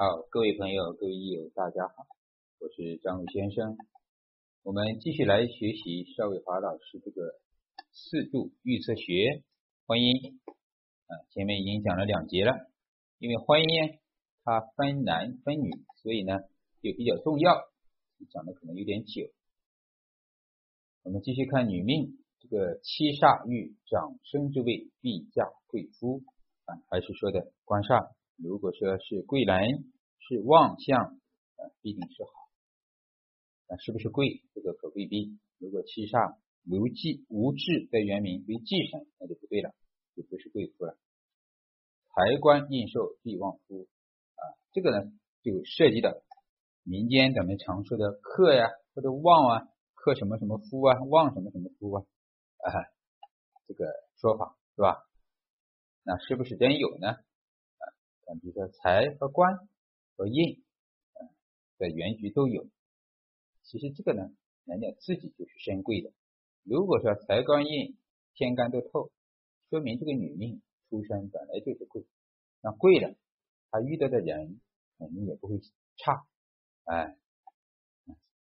好，各位朋友、各位益友，大家好，我是张伟先生。我们继续来学习邵伟华老师这个四柱预测学婚姻啊，前面已经讲了两节了。因为婚姻它分男分女，所以呢就比较重要，讲的可能有点久。我们继续看女命，这个七煞遇长生之位，必嫁贵夫啊，还是说的官煞。如果说是贵人，是旺相啊，必定是好。那是不是贵？这个可未必。如果七煞无忌无智的原名为忌神，那就不对了，就不是贵夫了。财官印寿必旺夫啊，这个呢就涉及到民间咱们常说的克呀或者旺啊，克什么什么夫啊，旺什么什么夫啊，啊，这个说法是吧？那是不是真有呢？比如说财和官和印的原局都有。其实这个呢，人家自己就是身贵的。如果说财官印天干都透，说明这个女命出身本来就是贵。那贵了，他遇到的人肯定也不会差。哎，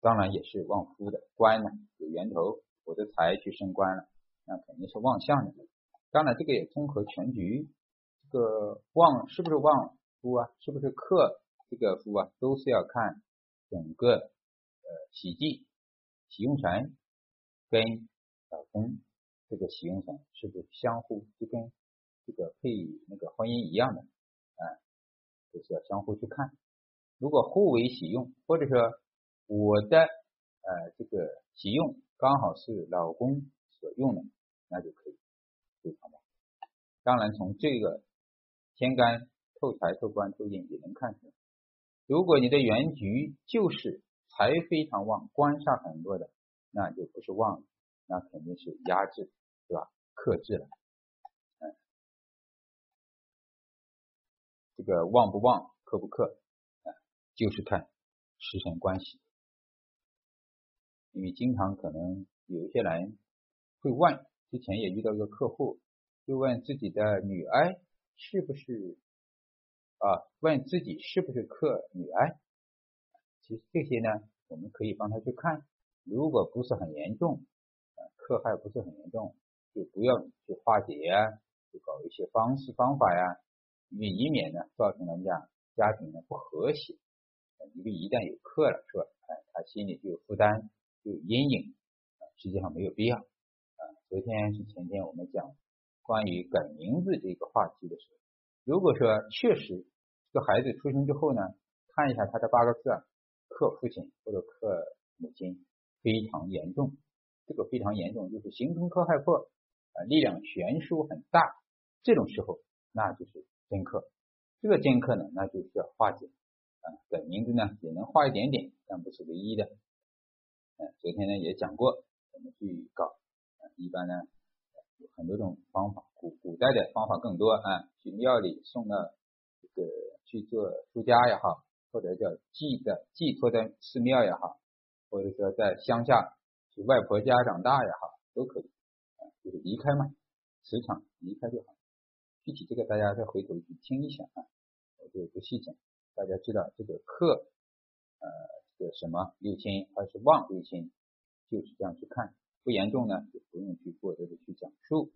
当然也是旺夫的官呢，有源头，我的财去升官了，那肯定是旺相的。当然这个也综合全局，个旺是不是旺夫啊？是不是克这个夫啊？都是要看整个。呃，喜忌、喜用神跟老公这个喜用神是不是相互就跟这个配那个婚姻一样的？啊，就是要相互去看。如果互为喜用，或者说我的呃这个喜用刚好是老公所用的，那就可以非常棒。当然，从这个天干透财、透官、透印也能看出来。如果你的原局就是财非常旺，官煞很多的，那就不是旺了，那肯定是压制，对吧？克制了。嗯，这个旺不旺，克不克，啊，就是看食神关系。因为经常可能有一些人会问，之前也遇到一个客户，就问自己的女儿是不是啊？问自己是不是克女儿？其实这些呢，我们可以帮他去看，如果不是很严重，啊克害不是很严重，就不要去化解呀，去搞一些方式方法呀，以免呢造成人家家庭呢不和谐。因为一旦有克了，是吧？哎，他心里就有负担，就有阴影，实际上没有必要。啊，昨天是前天我们讲关于改名字这个话题的时候，如果说确实这个孩子出生之后呢，看一下他的八个字。克父亲或者克母亲非常严重，这个非常严重就是形成克害破啊，力量悬殊很大，这种时候那就是真克。这个真克呢，那就需要化解啊，改名字呢也能化一点点，但不是唯一的。嗯，昨天呢也讲过怎么去搞啊，一般呢有很多种方法，古古代的方法更多啊，去庙里送到这个去做出家也好。或者叫寄的寄托在寺庙也好，或者说在乡下去外婆家长大也好，都可以啊，就是离开嘛，磁场离开就好。具体这个大家再回头去听一下啊，我就不细讲。大家知道这个克呃这个什么六亲还是旺六亲，就是这样去看。不严重呢，就不用去过多的去讲述。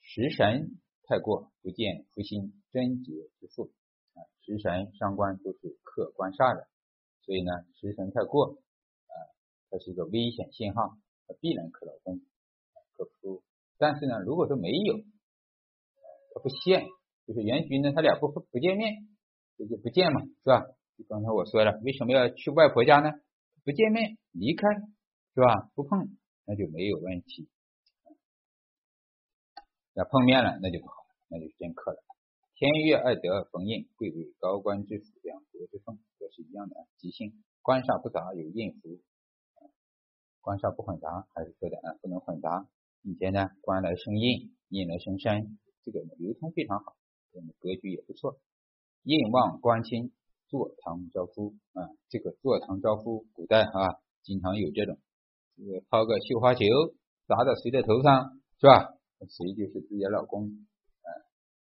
食神太过，不见福星贞洁之父。啊，食神伤官都是克官煞的，所以呢，食神太过，啊，它是一个危险信号，它必然克老公，克夫。但是呢，如果说没有，它不现，就是原局呢，他俩不不见面，这就不见嘛，是吧？就刚才我说了，为什么要去外婆家呢？不见面，离开，是吧？不碰，那就没有问题。要碰面了，那就不好，那就是真克了。天月二德逢印，贵为高官之福，两国之奉，都是一样的吉星。官煞不杂，有印符。官煞不混杂，还是说的啊，不能混杂。以前呢，官来生印，印来生身，这个流通非常好，我们格局也不错。印旺官亲，坐堂招夫啊，这个坐堂招夫，古代啊，经常有这种，这个抛个绣花球砸到谁的头上，是吧？谁就是自己的老公。啊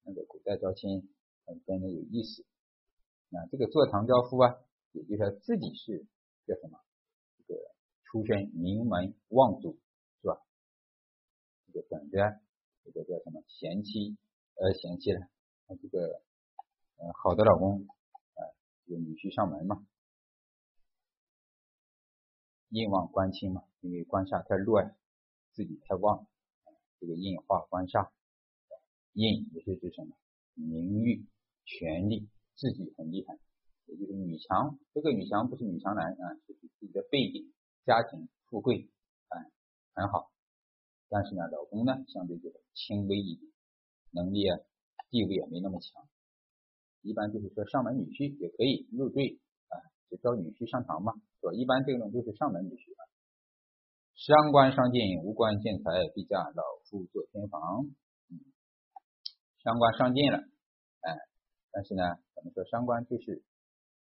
那个古代招亲很真的有意思那这个坐堂招夫啊，也就是说自己是叫什么？这个出身名门望族是吧？这个等着这个叫什么贤妻呃贤妻了，这个呃好的老公啊，这个女婿上门嘛，印旺官亲嘛，因为官煞太弱呀，自己太旺，这个印化官煞，印也是指什么？名誉、权力。自己很厉害，也就是女强。这个女强不是女强男啊，就是自己的背景、家庭、富贵啊很好。但是呢，老公呢相对就轻微一点，能力啊地位也没那么强。一般就是说上门女婿也可以入赘啊，就招女婿上堂嘛，是吧？一般这种就是上门女婿。伤官伤进，无官见财，必嫁老夫做偏房。嗯，伤官伤进了，哎。但是呢，咱们说伤官就是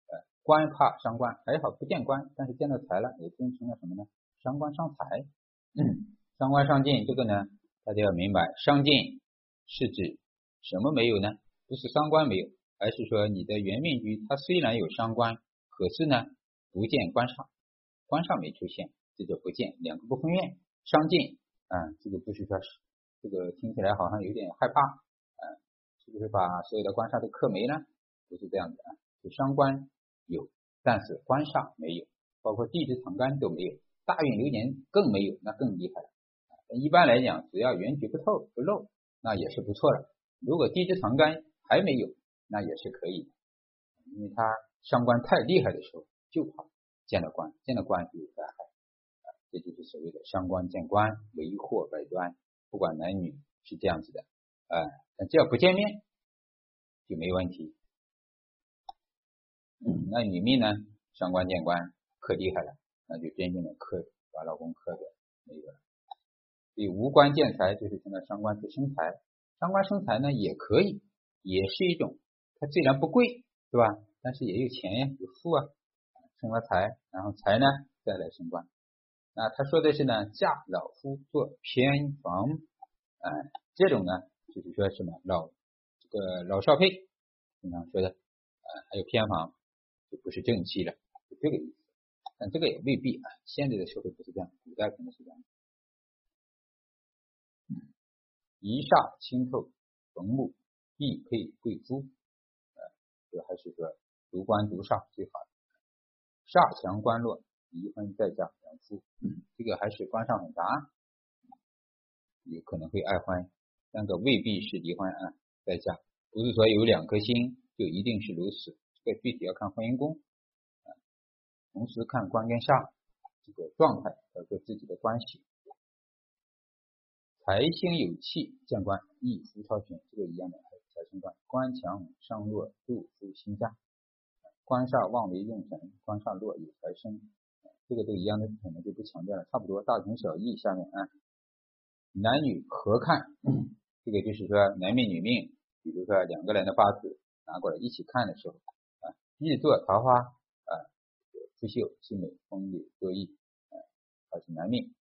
呃官怕伤官，还好不见官，但是见到财了，也变成了什么呢？伤官伤财，伤官伤进，这个呢大家要明白，伤进是指什么没有呢？不是伤官没有，而是说你的原命局它虽然有伤官，可是呢不见官煞，官煞没出现，这就不见，两个不分院，伤进啊，这个不是说这个听起来好像有点害怕。是不是把所有的官煞都克没呢？不是这样的啊，就伤官有，但是官煞没有，包括地支藏干都没有，大运流年更没有，那更厉害了。一般来讲，只要原局不透不漏，那也是不错的。如果地支藏干还没有，那也是可以的，因为他伤官太厉害的时候，就怕见了官，见了官就有灾害，这就是所谓的伤官见官，为祸百端。不管男女是这样子的。啊，只要不见面就没问题。那女命呢，伤官见官可厉害了，那就真正的克把老公克的那个。所以无官见财就是现在伤官去生财，伤官生财呢也可以，也是一种。它虽然不贵，是吧？但是也有钱呀，有富啊，生了财，然后财呢再来升官。那他说的是呢，嫁老夫做偏房，啊，这种呢。就是说什么老这个老少配，经常说的，呃，还有偏房，就不是正妻了，就这个意思。但这个也未必啊，现在的社会不是这样，古代可能是这样。一煞清透，逢木必配贵夫，呃，这还是说独官独煞最好的。煞强官弱，离婚再嫁良夫，这个还是官上很杂，有可能会爱婚，但个未必是离婚啊再嫁，不是说有两颗星就一定是如此，这个具体要看婚姻宫，同时看官跟煞这个状态和自己的关系。财星有气见官，一夫超群，这个一样的财星官，官强上弱入夫辛嫁，官煞旺为用神，官煞弱有财生，这个都一样的，可能就不强调了，差不多大同小异。下面啊，男女合看。这个就是说男命女命，比如说两个人的八字拿过来一起看的时候啊，日坐桃花啊，fu 秀气美风流多义啊，他是男命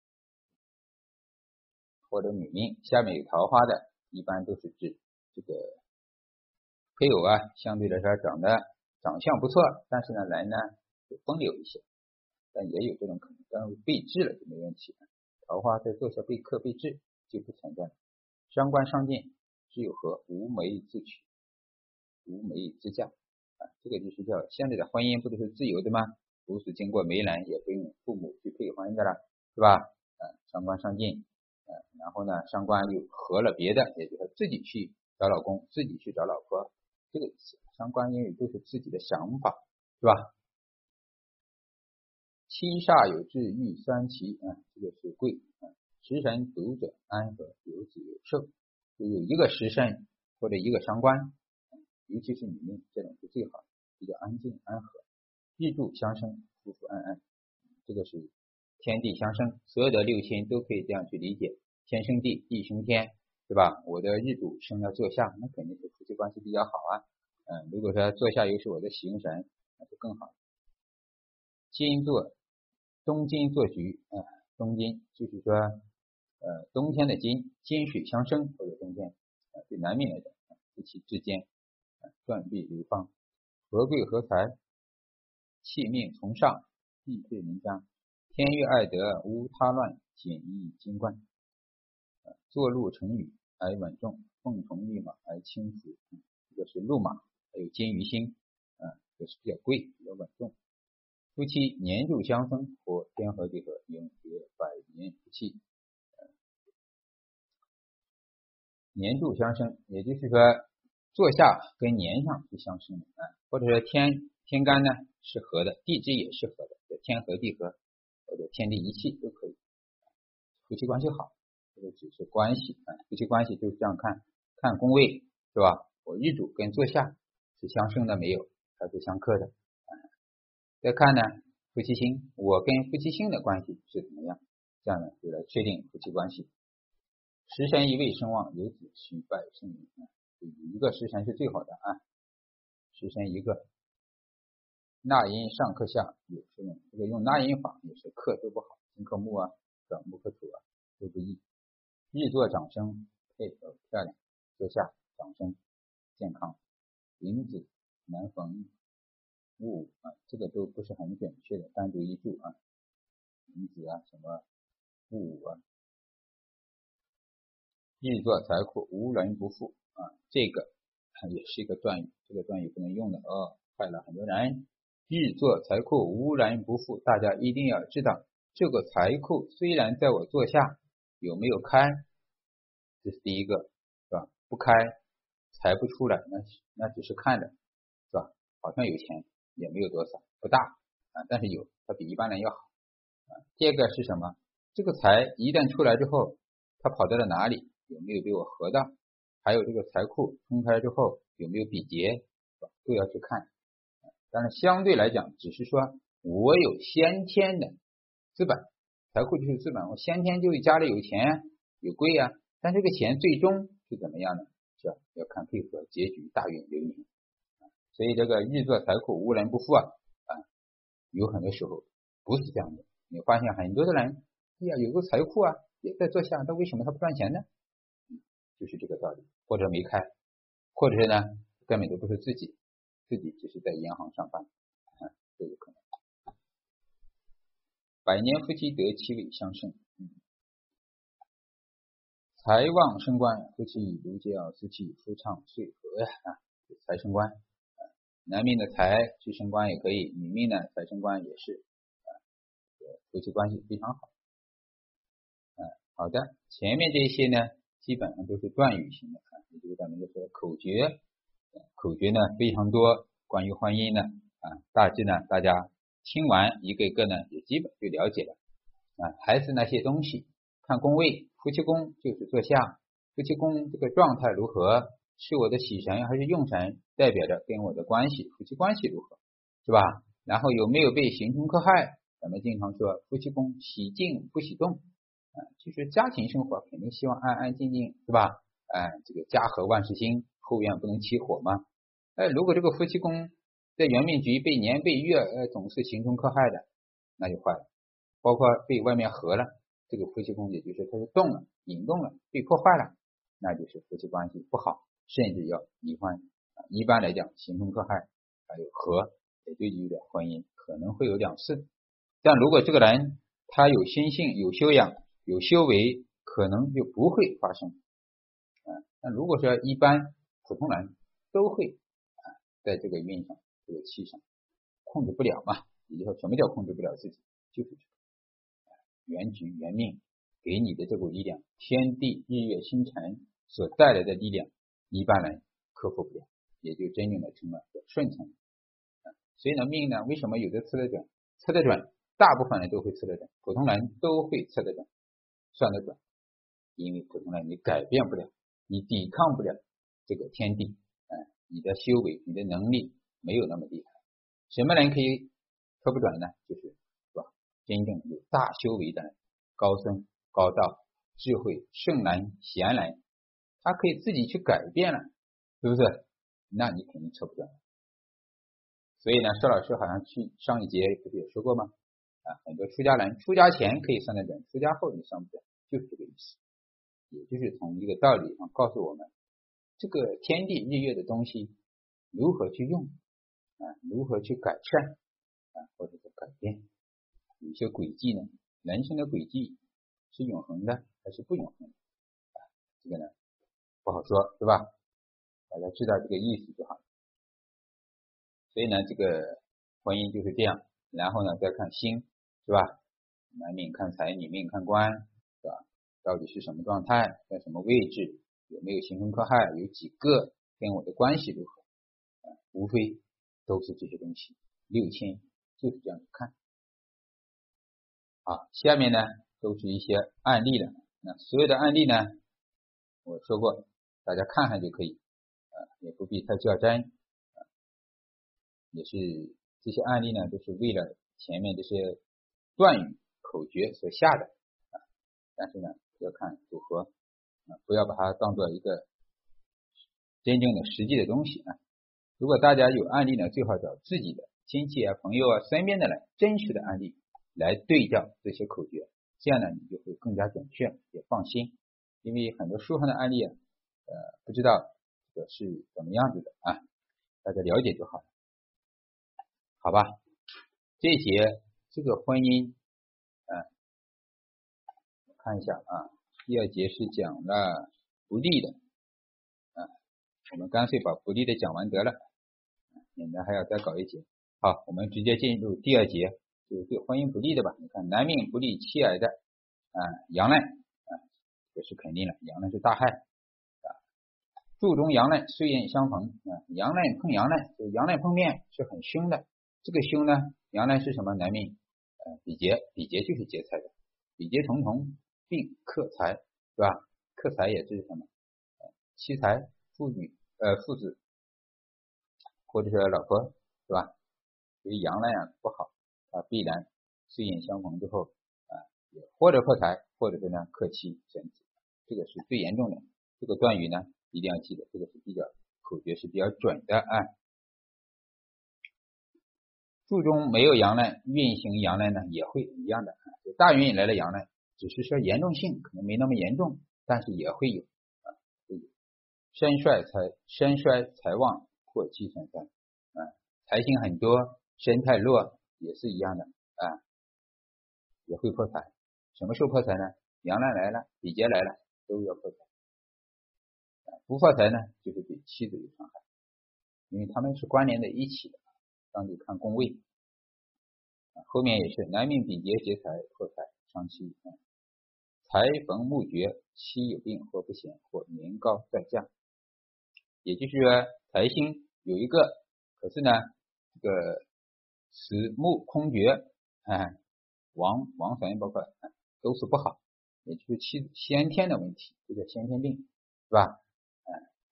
或者女命，下面有桃花的，一般都是指这个配偶啊，相对来说长得长相不错，但是呢人呢就风流一些，但也有这种可能，但是被制了就没问题了。桃花在坐下被克被制就不存在了。伤官伤进，只有和无媒自娶，无媒自嫁啊，这个就是叫现在的婚姻不都是自由的吗？不是经过媒人，也不用父母去配婚的了，是吧？啊，伤官伤进，啊，然后呢，伤官又合了别的，也就是自己去找老公，自己去找老婆，这个意思。伤官因为都是自己的想法，是吧？七煞有志遇三奇啊，这个是贵啊。食神独者安和，有子有寿，就有一个食神或者一个伤官，尤其是女命，这种是最好，比较安静安和，日柱相生，夫妇安安，这个是天地相生，所有的六亲都可以这样去理解，天生地，地生天，对吧？我的日主生了坐下，那肯定是夫妻关系比较好啊。嗯，如果说坐下又是我的行神，那就更好。金座东金做局啊，东金就是说。呃，冬天的金金水相生，或者冬天啊，对男命来讲，夫妻之间断壁流芳，和贵合财，气命从上，地退临家，天欲爱得，无他乱，简易金冠。坐禄成羽而稳重，凤从玉马而轻浮。这个是鹿马，还有金鱼星，啊，这是比较贵，比较稳重。夫妻年柱相生，或天合地合，永结百年夫妻。年柱相生，也就是说坐下跟年上是相生的啊，或者说天天干呢是合的，地支也是合的，叫天合地合或者天地一气都可以，夫妻关系好。这个只是关系啊，夫妻关系就是这样看，看宫位是吧？我日主跟坐下是相生的没有，还是相克的？再看呢，夫妻星，我跟夫妻星的关系是怎么样？这样呢，就来确定夫妻关系。食神一位生旺，有子虚败生名啊，一个食神是最好的啊，食神一个，纳音上克下有时用，这个用纳音法也是克都不好，金克木啊，转木克土啊都不易。日坐长生配合漂亮，坐下长生健康，银子难逢物啊，这个都不是很准确的，单独一注啊，银子啊什么物啊，日坐财库无人不富啊，这个也是一个断语，这个断语不能用的哦，害了很多人。日坐财库无人不富，大家一定要知道，这个财库虽然在我坐下。有没有开？这是第一个，是吧？不开，财不出来，那那只是看着，是吧？好像有钱，也没有多少，不大啊，但是有，它比一般人要好啊。第二个是什么？这个财一旦出来之后，它跑到了哪里？有没有被我合到？还有这个财库冲开之后有没有比劫？都要去看。但是相对来讲，只是说我有先天的资本。财库就是资本，我先天就是家里有钱有贵啊，但这个钱最终是怎么样呢？是要看配合结局大运流年，所以这个日做财库无人不富啊啊，有很多时候不是这样的。你发现很多的人，哎呀，有个财库啊，也在做下，那为什么他不赚钱呢？就是这个道理，或者没开，或者是呢根本都不是自己，自己只是在银行上班，啊，都有可能。百年夫妻得七位相生，财旺升官，夫妻如胶似漆，夫唱岁和呀啊，财升官，男命的财去升官也可以，女命呢财升官也是啊，夫妻关系非常好。嗯，好的，前面这些呢，基本上都是断语型的啊，也就是咱们就说口诀，口诀呢非常多，关于婚姻呢啊，大致呢大家。听完一个一个呢，也基本就了解了啊，还是那些东西，看宫位，夫妻宫就是坐下，夫妻宫这个状态如何，是我的喜神还是用神，代表着跟我的关系，夫妻关系如何，是吧？然后有没有被刑冲克害？咱们经常说夫妻宫喜静不喜动啊，就是家庭生活肯定希望安安静静，是吧？哎，这个家和万事兴，后院不能起火嘛。哎，如果这个夫妻宫，在元命局被年被月呃总是行冲克害的，那就坏了。包括被外面合了，这个夫妻宫也就是它是动了、引动了、被破坏了，那就是夫妻关系不好，甚至要离婚。一般来讲，刑冲克害还有和，也就有点婚姻可能会有两次。但如果这个人他有心性、有修养、有修为，可能就不会发生。啊，那如果说一般普通人都会啊，在这个运上。这个气上控制不了嘛？也就是说，什么叫控制不了自己？就是原局原命给你的这股力量，天地日月星辰所带来的力量，一般人克服不了，也就真正的成了顺从。所以呢，命呢，为什么有的测得准？测得准，大部分人都会测得准，普通人都会测得准，算得准，因为普通人你改变不了，你抵抗不了这个天地，哎，你的修为，你的能力。没有那么厉害，什么人可以测不准呢？就是是吧？真正有大修为的高僧、高道、智慧、圣人、贤人，他可以自己去改变了，是不是？那你肯定测不准。所以呢，邵老师好像去上一节不是也说过吗？啊，很多出家人出家前可以算得准，出家后你算不准，就是这个意思。也就是从一个道理上告诉我们，这个天地日月的东西如何去用。啊，如何去改善啊，或者是改变？有些轨迹呢，人生的轨迹是永恒的还是不永恒的？啊，这个呢不好说，是吧？大家知道这个意思就好。所以呢，这个婚姻就是这样，然后呢再看心，是吧？男命看财，女命看官，是吧？到底是什么状态，在什么位置，有没有刑冲克害，有几个，跟我的关系如何？啊，无非都是这些东西。六亲就是这样看。好，下面呢都是一些案例了。那所有的案例呢，我说过，大家看看就可以，啊，也不必太较真，啊，也是这些案例呢，都是为了前面这些断语口诀所下的，啊，但是呢，要看组合，啊，不要把它当做一个真正的实际的东西啊。如果大家有案例呢，最好找自己的亲戚啊、朋友啊、身边的人真实的案例。来对照这些口诀，这样呢，你就会更加准确，也放心。因为很多书上的案例啊，呃，不知道这个是怎么样子的啊，大家了解就好了，好吧？这节这个婚姻，啊，看一下啊，第二节是讲了不利的，啊，我们干脆把不利的讲完得了，免得还要再搞一节。好，我们直接进入第二节。就是对婚姻不利的吧？你看男命不利妻儿的啊，阳刃啊，这是肯定了，阳刃是大害。柱中阳刃虽刃相逢啊，阳刃碰阳刃，就阳刃碰面是很凶的。这个凶呢，阳刃是什么？男命呃，比劫，比劫就是劫财的，比劫重重并克财，是吧？克财也是什么？妻财、父女呃父子，或者是老婆，是吧？所以阳刃啊不好。啊，必然岁眼相逢之后啊，也或者破财，或者是呢克妻生子，这个是最严重的。这个断语呢，一定要记得，这个是比较口诀是比较准的啊。注中没有阳呢，运行阳刃呢也会一样的。大运来了阳呢，只是说严重性可能没那么严重，但是也会有啊。身衰财，身衰财旺，破妻生三啊，财星很多，身太弱。也是一样的啊，也会破财。什么时候破财呢？阳难来了，比劫来了，都要破财。不破财呢，就是对妻子有伤害，因为他们是关联在一起的。当你看宫位，后面也是男命比劫劫财破财伤妻。财逢木绝，妻有病或不显或年高再嫁。也就是说，财星有一个，可是呢，这个。此木空绝，哎，亡亡神包括都是不好，也就是妻先天的问题，这叫先天病，是吧？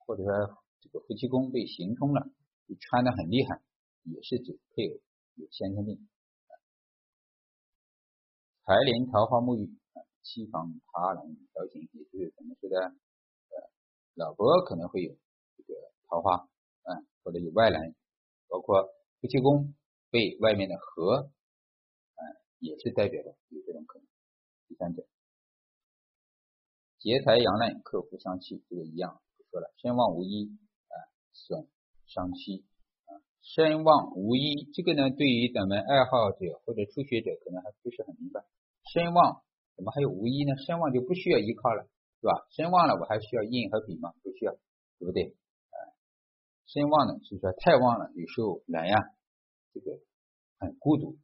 或者说这个夫妻宫被行冲了，就穿的很厉害，也是指配偶有先天病。财临桃花沐浴，妻房他人调情，也就是怎么说的？呃，老婆可能会有这个桃花，嗯，或者有外人，包括夫妻宫。被外面的河，啊，也是代表的有这种可能。第三者，劫财阳刃克夫相妻，这个一样说了。身旺无一啊，损伤妻啊，身旺无一，这个呢，对于咱们爱好者或者初学者可能还不是很明白。身旺怎么还有无一呢？身旺就不需要依靠了，是吧？身旺了，我还需要印和笔吗？不需要，对不对？啊，身旺呢，就是说太旺了，有时候人呀。这个很孤独，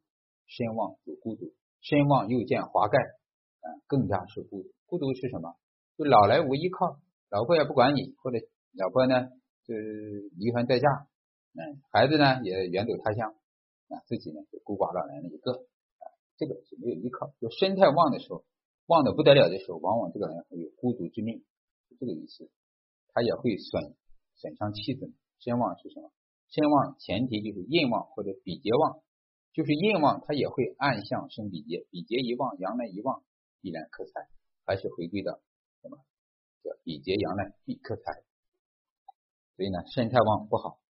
身旺有孤独，身旺又见华盖，啊，更加是孤独。孤独是什么？就老来无依靠，老婆也不管你，或者老婆呢就离婚再嫁，嗯，孩子呢也远走他乡，啊，自己呢就孤寡老人一个，啊，这个是没有依靠。就身太旺的时候，旺的不得了的时候，往往这个人会有孤独之命，这个意思。他也会损损伤妻子。身旺是什么？身旺前提就是印旺或者比劫旺，就是印旺他也会暗向生比劫，比劫一旺，阳来一旺，必然克财，还是回归到什么叫比劫阳来必克财，所以呢身太旺不好。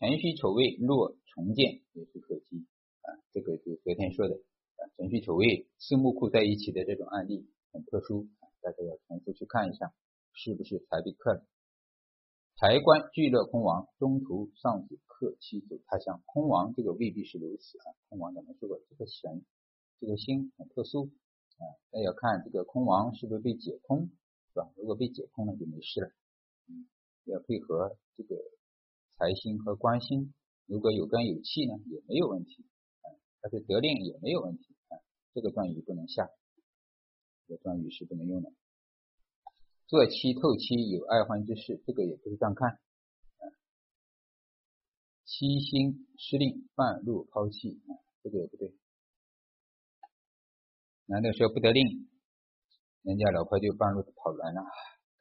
辰戌丑未落重建也是可惜啊，这个就昨天说的啊，辰戌丑未四木库在一起的这种案例很特殊，大家要重复去看一下。是不是财被克了？财官聚乐空亡，中途上子克妻走他乡。空亡这个未必是如此啊，空亡咱们说过，这个神这个星很特殊啊，那要看这个空亡是不是被解空，是吧？如果被解空了就没事了，嗯，要配合这个财星和官星，如果有根有气呢也没有问题啊，它是得令也没有问题啊，这个断语不能下，这个断语是不能用的。坐妻透妻有爱欢之事，这个也不是这样看。七星失令半路抛弃，这个也不对。男的说不得令，人家老婆就半路跑完了，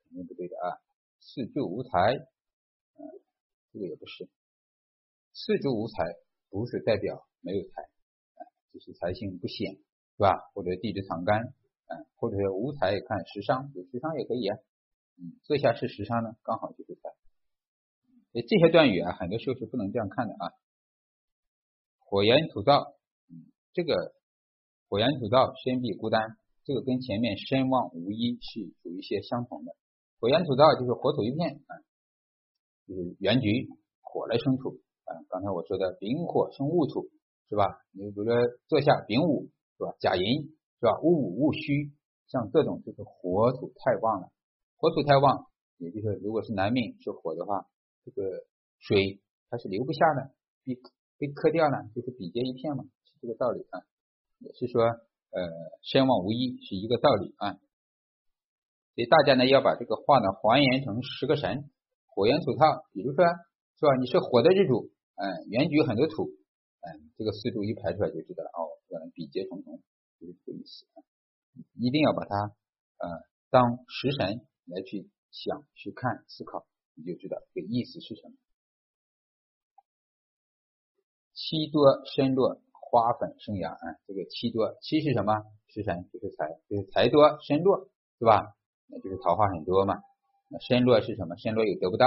肯定不对的啊。四柱无财，嗯，这个也不是。四柱无财不是代表没有财，就是财性不显，是吧？或者地支藏干。嗯，或者是无财看食伤，有食伤也可以啊。嗯，坐下是食伤呢，刚好就是财。所以这些断语啊，很多时候是不能这样看的啊。火炎土燥，嗯，这个火炎土燥，身必孤单，这个跟前面身旺无一是有一些相同的。火炎土燥就是火土一片啊，就是原局火来生土啊。刚才我说的丙火生戊土是吧？你比如说坐下丙午是吧？甲寅。是吧？戊午戊戌，像这种就是火土太旺了，火土太旺，也就是如果是男命是火的话，这个水它是留不下的，被被克掉了，就是比劫一片嘛，是这个道理啊。也是说，呃，身旺无一是一个道理啊。所以大家呢要把这个话呢还原成十个神，火元土套，比如说，是吧？你是火的日主，嗯，原局很多土，嗯，这个四柱一排出来就知道了哦，可能比劫重重。就是这个意思，一定要把它呃当食神来去想、去看、思考，你就知道这个意思是什么。七多身弱，花粉生芽啊，这个七多七是什么？食神就是财，就是财多身弱，是吧？那就是桃花很多嘛。那身弱是什么？身弱又得不到，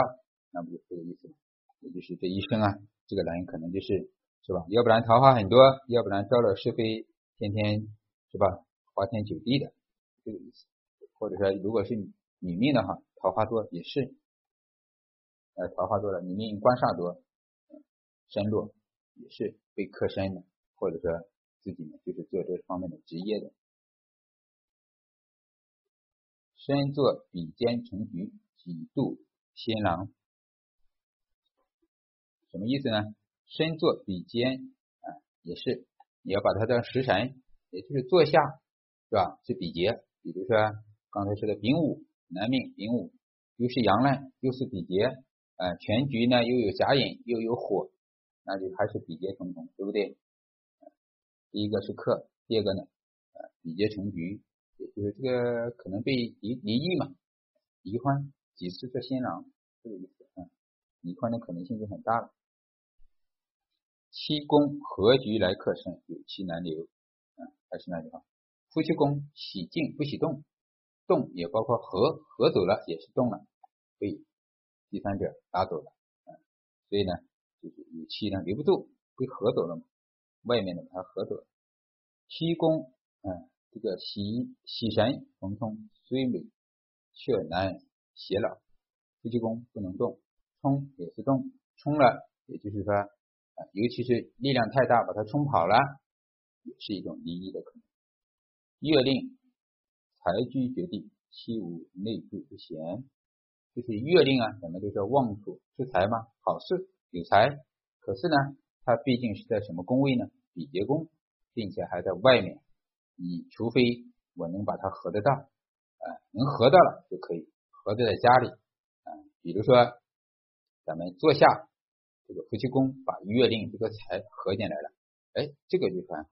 那不就是这个意思吗？也就是这一生啊，这个人可能就是是吧？要不然桃花很多，要不然招惹是非，天天。是吧？花天酒地的这个意思，或者说，如果是女命的话，桃花多也是，呃，桃花多了，女命官煞多，身弱也是被克身的，或者说自己呢就是做这方面的职业的。身作比肩成局，几度新郎，什么意思呢？身作比肩啊，也是你要把它当食神。也就是坐下是吧？是比劫，比如说刚才说的丙午男命，丙午又是阳刃，又是比劫，呃，全局呢又有甲寅，又有火，那就还是比劫重重，对不对？第一个是克，第二个呢，呃，比劫成局，也就是这个可能被离离异嘛，离婚几次做新郎，这个意思啊，离婚的可能性就很大了。七宫合局来克生，有期难留。还是那句话，夫妻宫喜静不喜动，动也包括合，合走了也是动了，被第三者拉走了，所以呢，就是有气呢留不住，被合走了嘛，外面的把它合走了。七宫，嗯，这个喜喜神逢冲虽美，却难偕老。夫妻宫不能动，冲也是动，冲了，也就是说，啊尤其是力量太大，把它冲跑了。也是一种离异的可能。月令财居绝地，七无内助不闲，就是月令啊，咱们就说旺处是财嘛，好事有财。可是呢，它毕竟是在什么宫位呢？比劫宫，并且还在外面。你除非我能把它合得到，啊，能合到了就可以合得在家里，啊，比如说咱们坐下这个夫妻宫，把月令这个财合进来了，哎，这个就很好。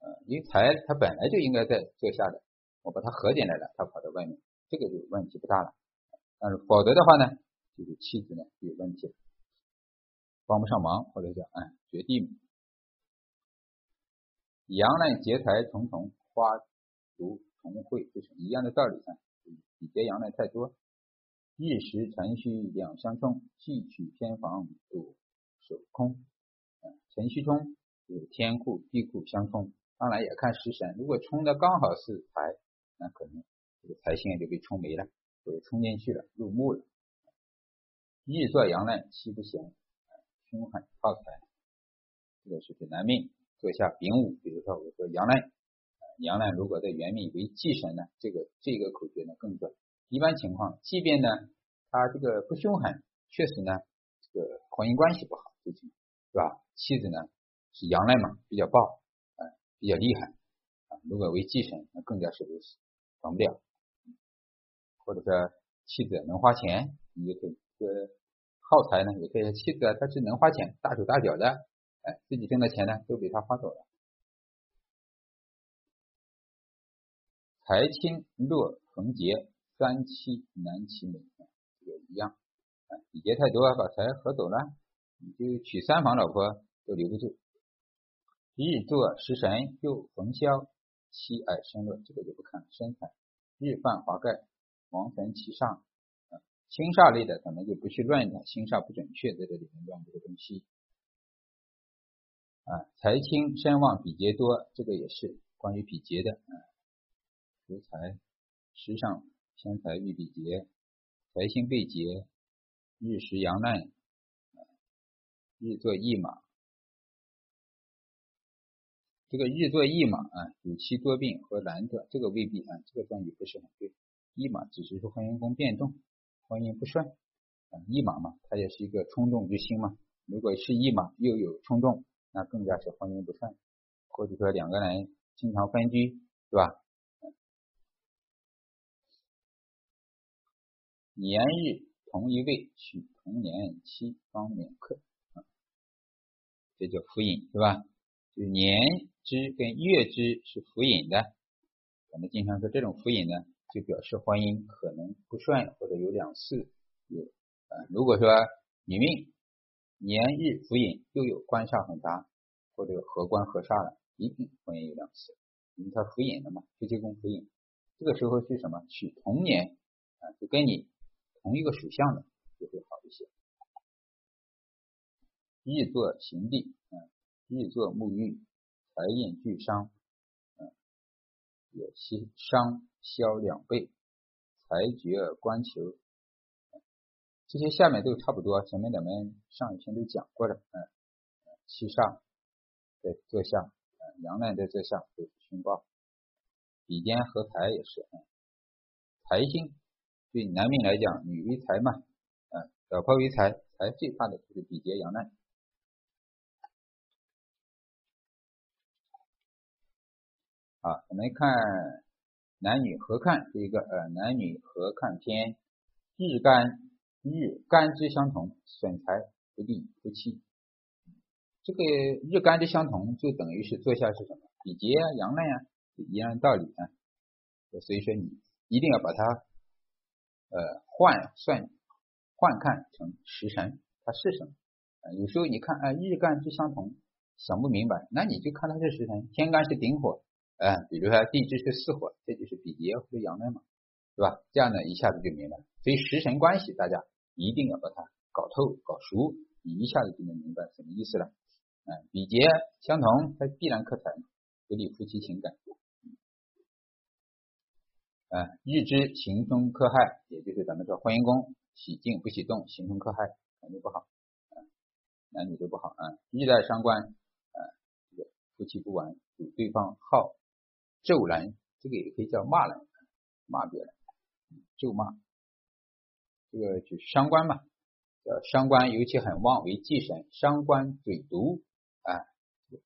呃，因为财它本来就应该在坐下的，我把它合进来了，它跑到外面，这个就问题不大了。但是否则的话呢，就是妻子呢就有问题了，帮不上忙，或者叫哎绝地。阳呢劫财重重，花烛重会，就是一样的道理啊。比劫阳呢太多，日时辰戌两相冲，忌取偏房主守空。辰戌冲就是天库地库相冲。当然也看食神，如果冲的刚好是财，那可能这个财星就被冲没了，或者冲进去了，入木了。日坐阳呢，气不闲，凶狠好财，这个是指男命。坐下丙午，比如说我说阳难，阳难如果在原命为忌神呢，这个这个口诀呢更准。一般情况，即便呢他这个不凶狠，确实呢这个婚姻关系不好，对吧？妻子呢是阳难嘛，比较暴，啊，比较厉害啊。如果为忌神，那更加是如此，防不了。或者说妻子能花钱，你就可以耗财呢，也可以妻子她是能花钱，大手大脚的，哎，自己挣的钱呢都被他花走了。财清若逢劫，三妻难其美，这个一样，啊，比劫太多把财合走了，你就娶三房老婆都留不住。日坐食神又逢宵，妻矮身弱，这个就不看了身材。日犯华盖。王神其煞，啊，星煞类的咱们就不去乱它，星煞不准确，在这里面乱这个东西。啊，财轻身旺比劫多，这个也是关于比劫的。啊，福财时上偏财遇比劫，财星被劫，日食阳难，日做驿马。这个日做驿马啊，有妻多病和难得，这个未必啊，这个断语不是很对。驿马只是说婚姻宫变动，婚姻不顺啊。驿马嘛，它也是一个冲动之星嘛。如果是驿马又有冲动，那更加是婚姻不顺，或者说两个人经常分居，是吧？年日同一位，取同年期方免克，这叫辅引，是吧？就年支跟月支是辅引的，咱们经常说这种辅引呢。就表示婚姻可能不顺或者有两次有啊，如果说女命年日辅引又有官煞很大或者合官合煞了，一定婚姻有两次，因为它辅引了嘛，夫妻宫辅引，这个时候是什么？取同年啊，就跟你同一个属相的就会好一些。日坐行地啊，日坐沐浴，财印俱伤。有七伤消两倍，裁决官求，这些下面都差不多，前面咱们上一篇都讲过了，嗯，七煞在坐下，嗯，阳难在坐下都是凶报，比肩合财也是，嗯，财星对男命来讲，女为财嘛，嗯，老婆为财，财最怕的就是比劫阳难。啊，我们看男女合看这一个呃男女合看篇，日干日干支相同，损财不利夫妻。这个日干支相同，就等于是坐下是什么比劫啊阳难呀，一样道理啊。所以说你一定要把它呃换算换看成时辰，它是什么？啊，有时候你看啊日干支相同，想不明白，那你就看它是时辰，天干是顶火。嗯，比如说地支是巳火，这就是比劫或者阳难嘛，对吧？这样呢一下子就明白了。所以食神关系，大家一定要把它搞透、搞熟，你一下子就能明白什么意思了。嗯，比劫相同，它必然克财，不利夫妻情感。嗯，日支行冲克害，也就是咱们说婚姻宫喜静不喜动，行冲克害肯定不好，男女都不好啊。日带伤官，啊，这个夫妻不完，主对方好。咒人，这个也可以叫骂人，骂别人，咒骂，这个就是伤官嘛，叫伤官，尤其很旺为忌神，伤官嘴毒啊，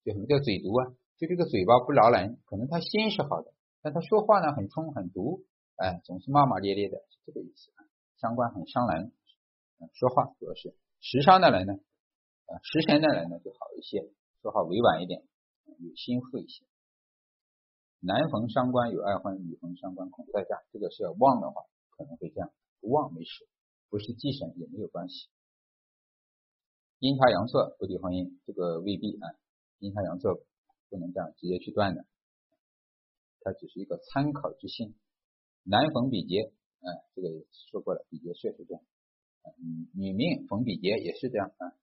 叫什么叫嘴毒啊？就这个嘴巴不饶人，可能他心是好的，但他说话呢很冲很毒，哎，总是骂骂咧咧的，是这个意思啊。伤官很伤人，说话主要是时伤的人呢，啊，时辰的人呢就好一些，说话委婉一点，有心腹一些。男逢伤官有爱婚，女逢伤官恐再嫁。这个是要旺的话，可能会这样；不旺没事，不是忌神也没有关系。阴差阳错不利婚姻，这个未必啊。阴差阳错不能这样直接去断的，它只是一个参考之性。男逢比劫，啊，这个也说过了，比劫确实这样。女女命逢比劫也是这样啊。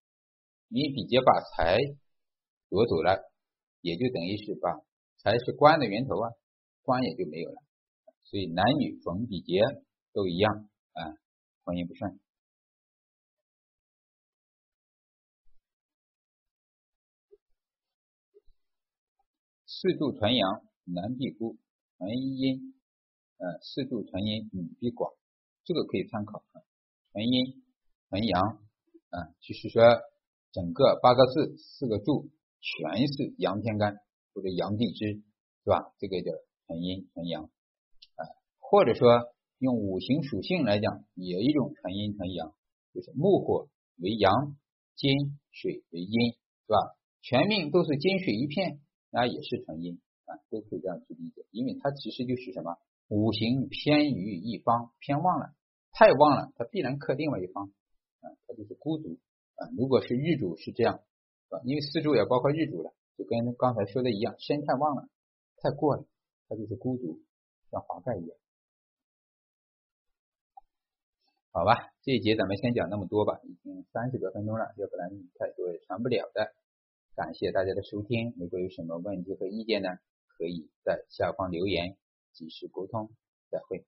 你比劫把财夺走了，也就等于是把。才是官的源头啊，官也就没有了。所以男女逢比劫都一样啊，婚姻不顺。四柱传阳男必孤，传阴呃四柱传阴女必寡，这个可以参考啊。阴纯阳啊，就是说整个八个字四个柱全是阳天干。或者阳地支，是吧？这个叫纯阴纯阳，啊，或者说用五行属性来讲，也一种纯阴纯阳，就是木火为阳，金水为阴，是吧？全命都是金水一片，那也是纯阴啊，都可以这样去理解，因为它其实就是什么五行偏于一方，偏旺了。太旺了，它必然克另外一方，啊，它就是孤独啊。如果是日主是这样，啊，因为四柱也包括日主了，就跟刚才说的一样，身太旺了，太过了，它就是孤独，像华盖一样。好吧，这一节咱们先讲那么多吧，已经三十多分钟了，要不然太多也传不了的。感谢大家的收听，如果有什么问题和意见呢，可以在下方留言，及时沟通。再会。